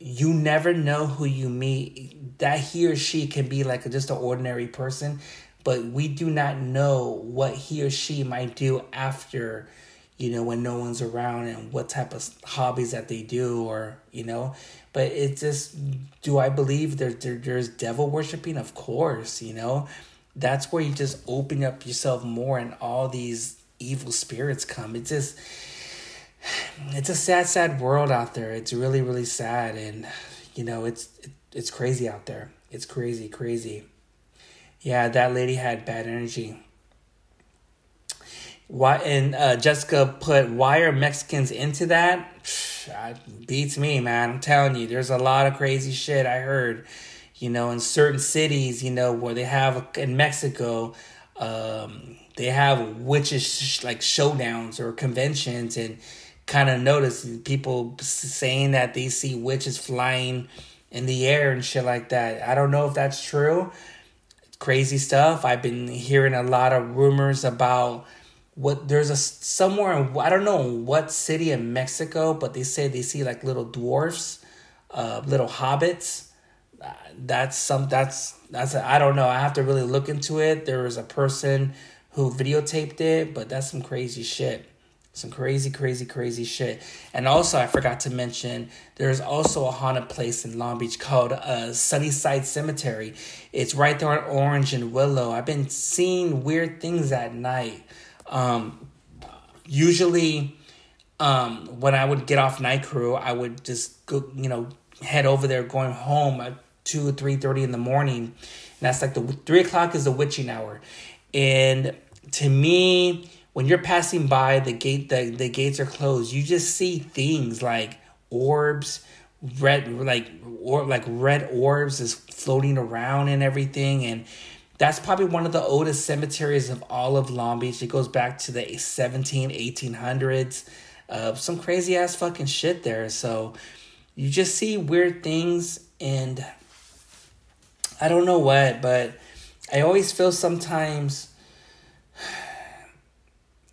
[SPEAKER 1] you never know who you meet that he or she can be like just an ordinary person but we do not know what he or she might do after you know when no one's around and what type of hobbies that they do or you know but it just do I believe there, there there's devil worshiping? Of course, you know. That's where you just open up yourself more and all these evil spirits come. It's just it's a sad, sad world out there. It's really, really sad and you know, it's it, it's crazy out there. It's crazy, crazy. Yeah, that lady had bad energy. Why and uh, Jessica put why are Mexicans into that? beats me, man. I'm telling you, there's a lot of crazy shit I heard. You know, in certain cities, you know, where they have in Mexico, um, they have witches like showdowns or conventions, and kind of notice people saying that they see witches flying in the air and shit like that. I don't know if that's true. Crazy stuff. I've been hearing a lot of rumors about what there's a somewhere I don't know what city in Mexico, but they say they see like little dwarfs, uh, little hobbits. Uh, that's some that's that's I don't know. I have to really look into it. There was a person who videotaped it, but that's some crazy shit. Some crazy, crazy, crazy shit. And also, I forgot to mention, there's also a haunted place in Long Beach called uh, Sunnyside Cemetery. It's right there on Orange and Willow. I've been seeing weird things at night. Um, usually, um, when I would get off night crew, I would just go, you know, head over there, going home at two or three thirty in the morning. And that's like the three o'clock is the witching hour, and to me, when you're passing by the gate the, the gates are closed you just see things like orbs red like or like red orbs is floating around and everything and that's probably one of the oldest cemeteries of all of Long Beach. It goes back to the 17, 1800s. Uh, some crazy ass fucking shit there. So you just see weird things and I don't know what, but I always feel sometimes,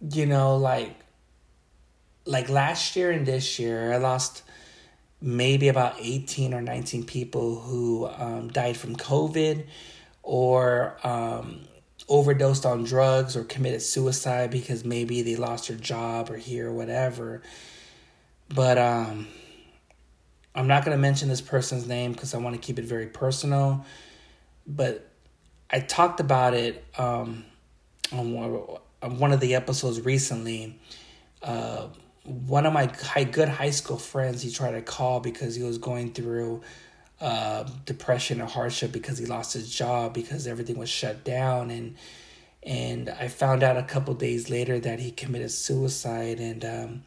[SPEAKER 1] you know, like, like last year and this year, I lost maybe about 18 or 19 people who um, died from COVID or um, overdosed on drugs or committed suicide because maybe they lost their job or here or whatever. But um, I'm not going to mention this person's name because I want to keep it very personal. But I talked about it um, on one of the episodes recently. Uh, one of my high, good high school friends, he tried to call because he was going through uh, depression or hardship because he lost his job because everything was shut down. And and I found out a couple days later that he committed suicide. And um,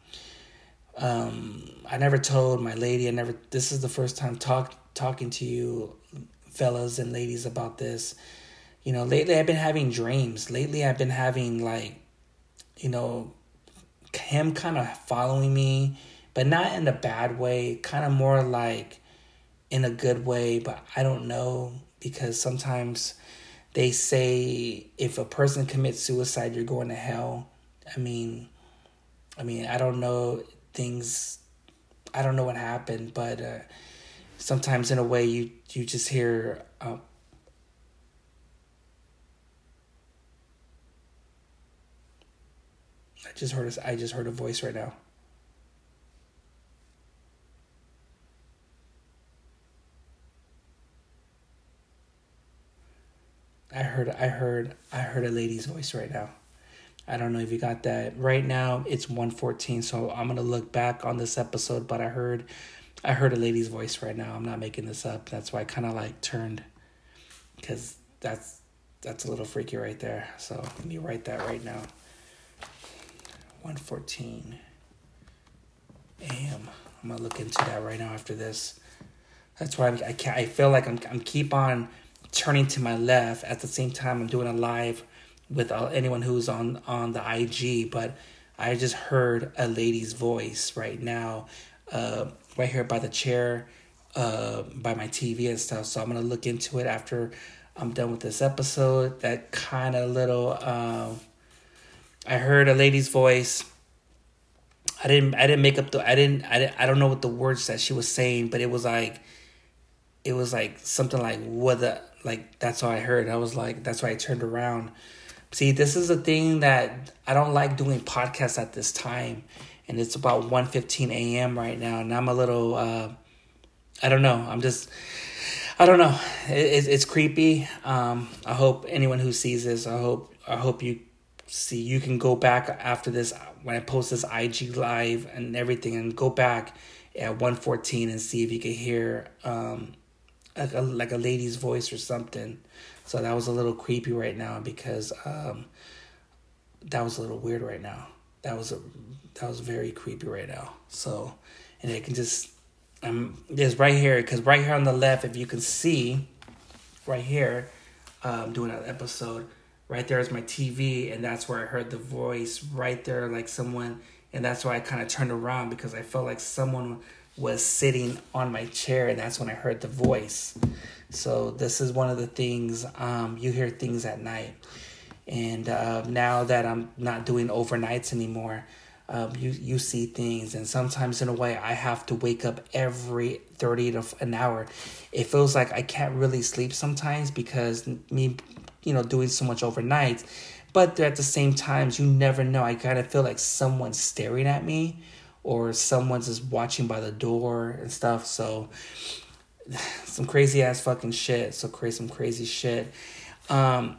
[SPEAKER 1] um, I never told my lady. I never this is the first time talk talking to you fellas and ladies about this you know lately I've been having dreams lately I've been having like you know him kind of following me but not in a bad way kind of more like in a good way, but I don't know because sometimes they say if a person commits suicide, you're going to hell. I mean, I mean, I don't know things. I don't know what happened, but uh, sometimes in a way you you just hear. Uh, I just heard a, I just heard a voice right now. I heard I heard I heard a lady's voice right now. I don't know if you got that. Right now it's 114, so I'm gonna look back on this episode, but I heard I heard a lady's voice right now. I'm not making this up. That's why I kinda like turned because that's that's a little freaky right there. So let me write that right now. 114 AM. I'm gonna look into that right now after this. That's why I, I can't I feel like I'm I'm keep on turning to my left at the same time I'm doing a live with uh, anyone who's on on the IG but I just heard a lady's voice right now uh, right here by the chair uh, by my TV and stuff so I'm gonna look into it after I'm done with this episode that kind of little uh, I heard a lady's voice I didn't I didn't make up the I didn't I didn't, I don't know what the words that she was saying but it was like it was like something like what the like that's all I heard. I was like, that's why I turned around. See, this is a thing that I don't like doing podcasts at this time, and it's about 1.15 a.m. right now, and I'm a little, uh, I don't know. I'm just, I don't know. It, it's creepy. Um, I hope anyone who sees this, I hope, I hope you see you can go back after this when I post this IG live and everything, and go back at 1.14 and see if you can hear. Um, like a, like a lady's voice or something. So that was a little creepy right now because um, that was a little weird right now. That was a that was very creepy right now. So, and it can just um just right here because right here on the left, if you can see, right here, um, doing an episode. Right there is my TV, and that's where I heard the voice. Right there, like someone, and that's why I kind of turned around because I felt like someone was sitting on my chair and that's when I heard the voice. So this is one of the things um, you hear things at night. And uh, now that I'm not doing overnights anymore, um, you you see things, and sometimes in a way I have to wake up every thirty to an hour. It feels like I can't really sleep sometimes because me, you know, doing so much overnight. But at the same times, you never know. I kind of feel like someone's staring at me or someone's just watching by the door and stuff. So [SIGHS] some crazy ass fucking shit. So crazy, some crazy shit. Um,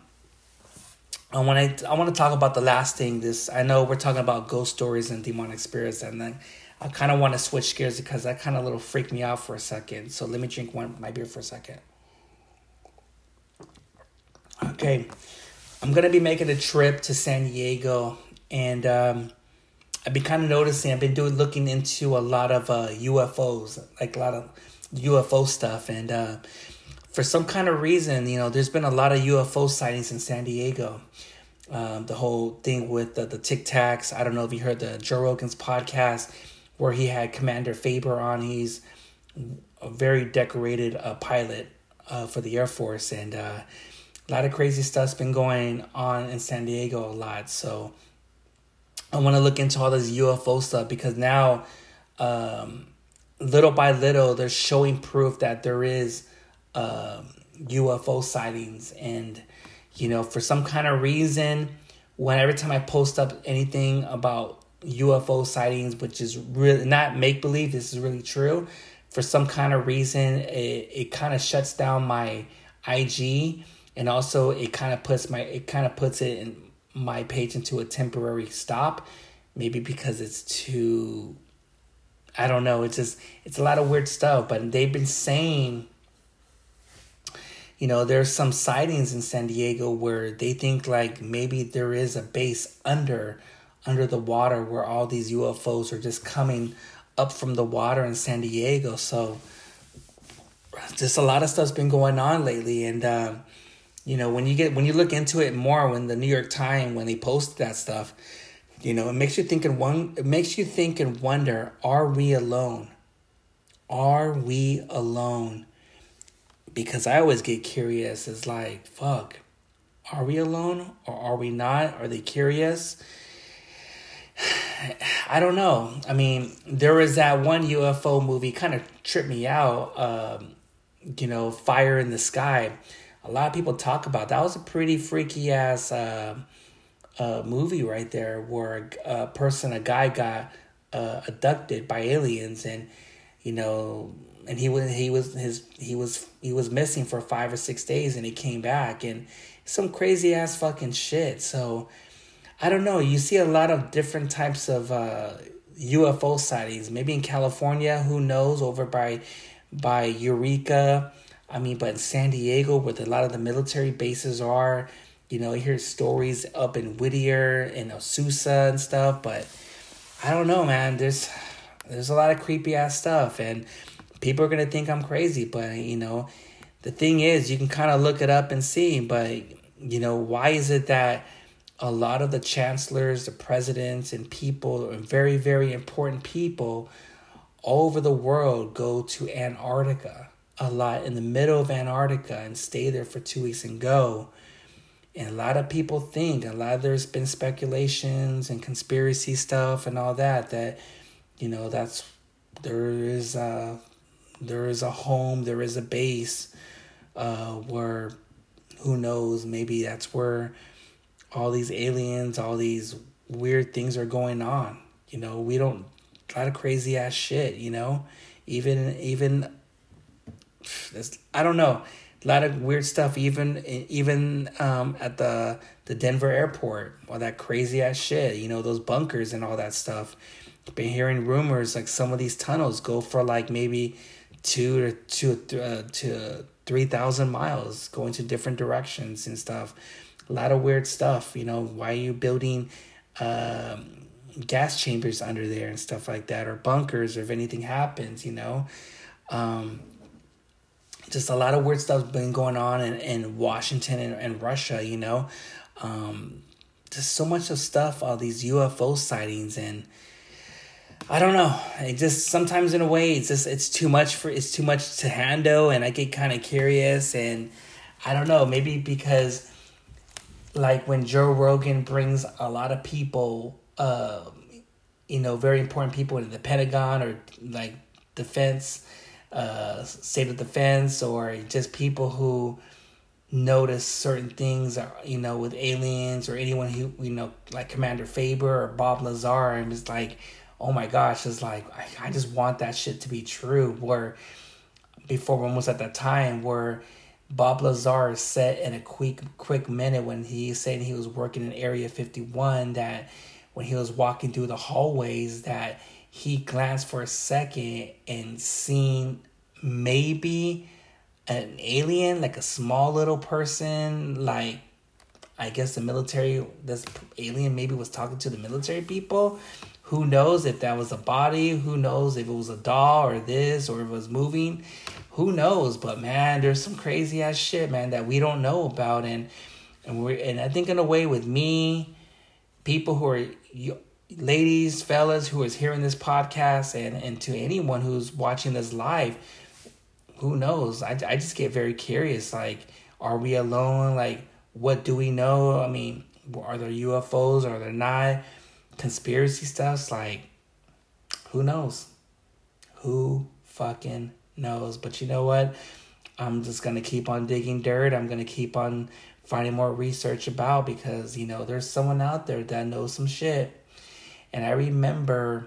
[SPEAKER 1] I want to I want to talk about the last thing. This I know we're talking about ghost stories and demonic spirits, and then I kind of want to switch gears because that kind of little freaked me out for a second. So let me drink one my beer for a second. Okay, I'm gonna be making a trip to San Diego and um, I've been kind of noticing. I've been doing looking into a lot of uh, UFOs, like a lot of UFO stuff, and uh, for some kind of reason, you know, there's been a lot of UFO sightings in San Diego. Um, the whole thing with the, the Tic Tacs. I don't know if you heard the Joe Rogan's podcast where he had Commander Fravor on. He's a very decorated uh, pilot uh, for the Air Force, and uh, a lot of crazy stuff's been going on in San Diego a lot. So I want to look into all this UFO stuff because now, um, little by little, they're showing proof that there is UFO um, sightings and you know, for some kind of reason, when every time I post up anything about UFO sightings, which is really not make believe, this is really true. For some kind of reason, it, it kind of shuts down my IG, and also it kind of puts my it kind of puts it in my page into a temporary stop. Maybe because it's too, I don't know. It's just it's a lot of weird stuff. But they've been saying you know, there's some sightings in San Diego where they think like maybe there is a base under under the water where all these UFOs are just coming up from the water in San Diego. So just a lot of stuff's been going on lately and uh, you know when you get when you look into it more when the New York Times when they post that stuff you know it makes you think and one it makes you think and wonder are we alone are we alone because I always get curious. It's like, fuck, are we alone or are we not? Are they curious? [SIGHS] I don't know. I mean, there was that one UFO movie kind of tripped me out. Um, you know, Fire in the Sky. A lot of people talk about that. Was a pretty freaky ass uh, uh, movie right there, where a, person, a guy, got uh, abducted by aliens, and you know, and he was he was his he was he was missing for five or six days and he came back and some crazy ass fucking shit. So i don't know. You see a lot of different types of uh, ufo sightings. Maybe in california who knows over by by eureka i mean but in san diego where a lot of the military bases are you know you hear stories up in whittier and Azusa and stuff but i don't know man. There's there's a lot of creepy ass stuff and people are to think I'm crazy, but you know, the thing is, you can kind of look it up and see, but you know, why is it that a lot of the chancellors, the presidents, and people, and very, very important people all over the world go to Antarctica a lot in the middle of Antarctica and stay there for two weeks and go. And a lot of people think, a lot of there's been speculations and conspiracy stuff and all that, that, you know, that's, there is, a, there is a home, there is a base uh, where who knows, maybe that's where all these aliens, all these weird things are going on. You know, we don't a lot of crazy ass shit, you know? Even even I don't know. A lot of weird stuff even even um at the the Denver airport, all that crazy ass shit, you know, those bunkers and all that stuff. Been hearing rumors like some of these tunnels go for like maybe two to two uh, to three thousand miles, going to different directions and stuff. A lot of weird stuff. You know, why are you building um, gas chambers under there and stuff like that, or bunkers, or if anything happens, you know. Um, just a lot of weird stuff's been going on in, in Washington and, and Russia, you know. Um, just so much of stuff, all these UFO sightings and I don't know. It just sometimes in a way it's just it's too much for it's too much to handle and I get kind of curious and I don't know, maybe because like when Joe Rogan brings a lot of people uh you know, very important people in the Pentagon or like defense uh state of defense or just people who notice certain things uh, you know with aliens or anyone who you know like Commander Fravor or Bob Lazar and it's like oh my gosh, it's like I, I just want that shit to be true. Where before almost at that time where Bob Lazar said in a quick quick minute when he said he was working in Area 51 that when he was walking through the hallways that he glanced for a second and seen maybe an alien like a small little person like I guess the military, this alien maybe was talking to the military people. Who knows if that was a body? Who knows if it was a doll or this or it was moving? Who knows? But man, there's some crazy ass shit, man, that we don't know about, and and we're and I think in a way with me, people who are ladies, fellas who is hearing this podcast, and and to anyone who's watching this live, who knows? I I just get very curious. Like, are we alone? Like, what do we know? I mean, are there UFOs? Are there not? Conspiracy stuffs like, who knows? Who fucking knows? But you know what? I'm just gonna keep on digging dirt. I'm gonna keep on finding more research about because you know there's someone out there that knows some shit. And I remember,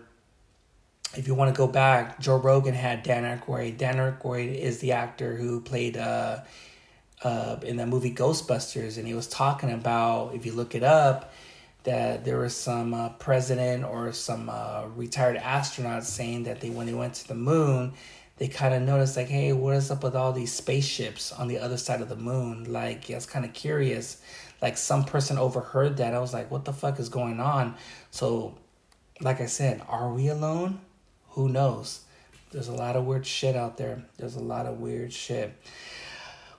[SPEAKER 1] if you want to go back, Joe Rogan had Dan Aykroyd. Dan Aykroyd is the actor who played uh, uh, in the movie Ghostbusters, and he was talking about if you look it up that there was some uh, president or some uh, retired astronauts saying that they when they went to the moon they kind of noticed like hey what is up with all these spaceships on the other side of the moon? Like yeah, it's kind of curious. Like some person overheard that. I was like what the fuck is going on? So like i said are we alone? Who knows? There's a lot of weird shit out there. There's a lot of weird shit.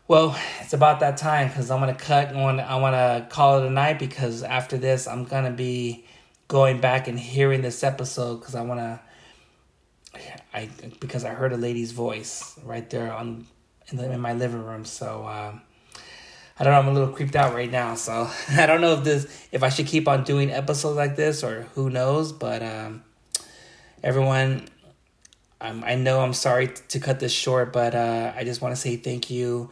[SPEAKER 1] Well it's about that time because i'm gonna cut On, i want to call it a night because after this i'm gonna be going back and hearing this episode because i want to I because I heard a lady's voice right there on in, the, in my living room. So uh, I don't know. I'm a little creeped out right now. So [LAUGHS] I don't know if this if I should keep on doing episodes like this or who knows. But um, everyone, um, I know I'm sorry to cut this short, but uh, I just want to say thank you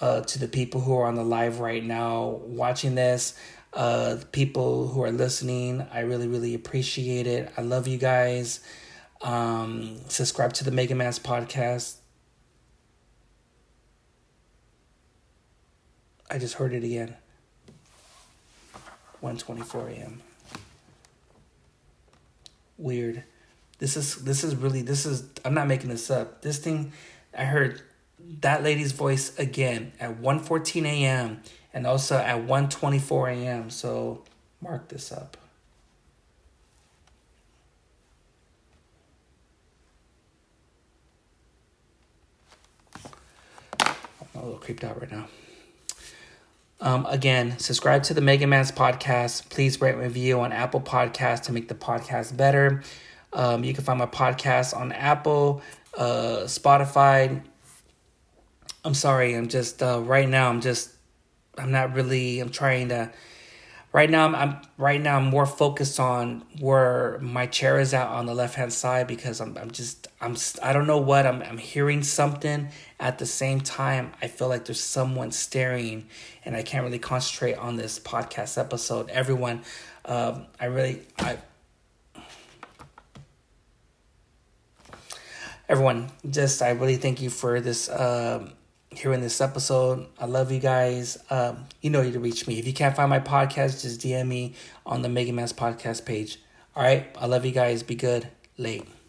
[SPEAKER 1] uh, to the people who are on the live right now watching this. Uh, people who are listening, I really, really appreciate it. I love you guys. Um, subscribe to the Mega Man's podcast. I just heard it again. 1:24 a.m. Weird. This is this is really this is I'm not making this up. This thing I heard that lady's voice again at 1:14 a.m. and also at 1:24 a.m. So mark this up. a little creeped out right now. Um, again, subscribe to the Mega Man's podcast. Please rate and review on Apple Podcasts to make the podcast better. Um, you can find my podcast on Apple, uh, Spotify. I'm sorry, I'm just uh, right now. I'm just I'm not really. I'm trying to right now I'm, I'm, right now I'm more focused on where my chair is at on the left hand side because I'm I'm just I'm I don't know what I'm I'm hearing something at the same time I feel like there's someone staring and I can't really concentrate on this podcast episode. Everyone, um, I really I. Everyone, just I really thank you for this. Um, here in this episode. I love you guys. Um, you know you to reach me. If you can't find my podcast, just DM me on the Mega Man's podcast page. All right. I love you guys. Be good. Late.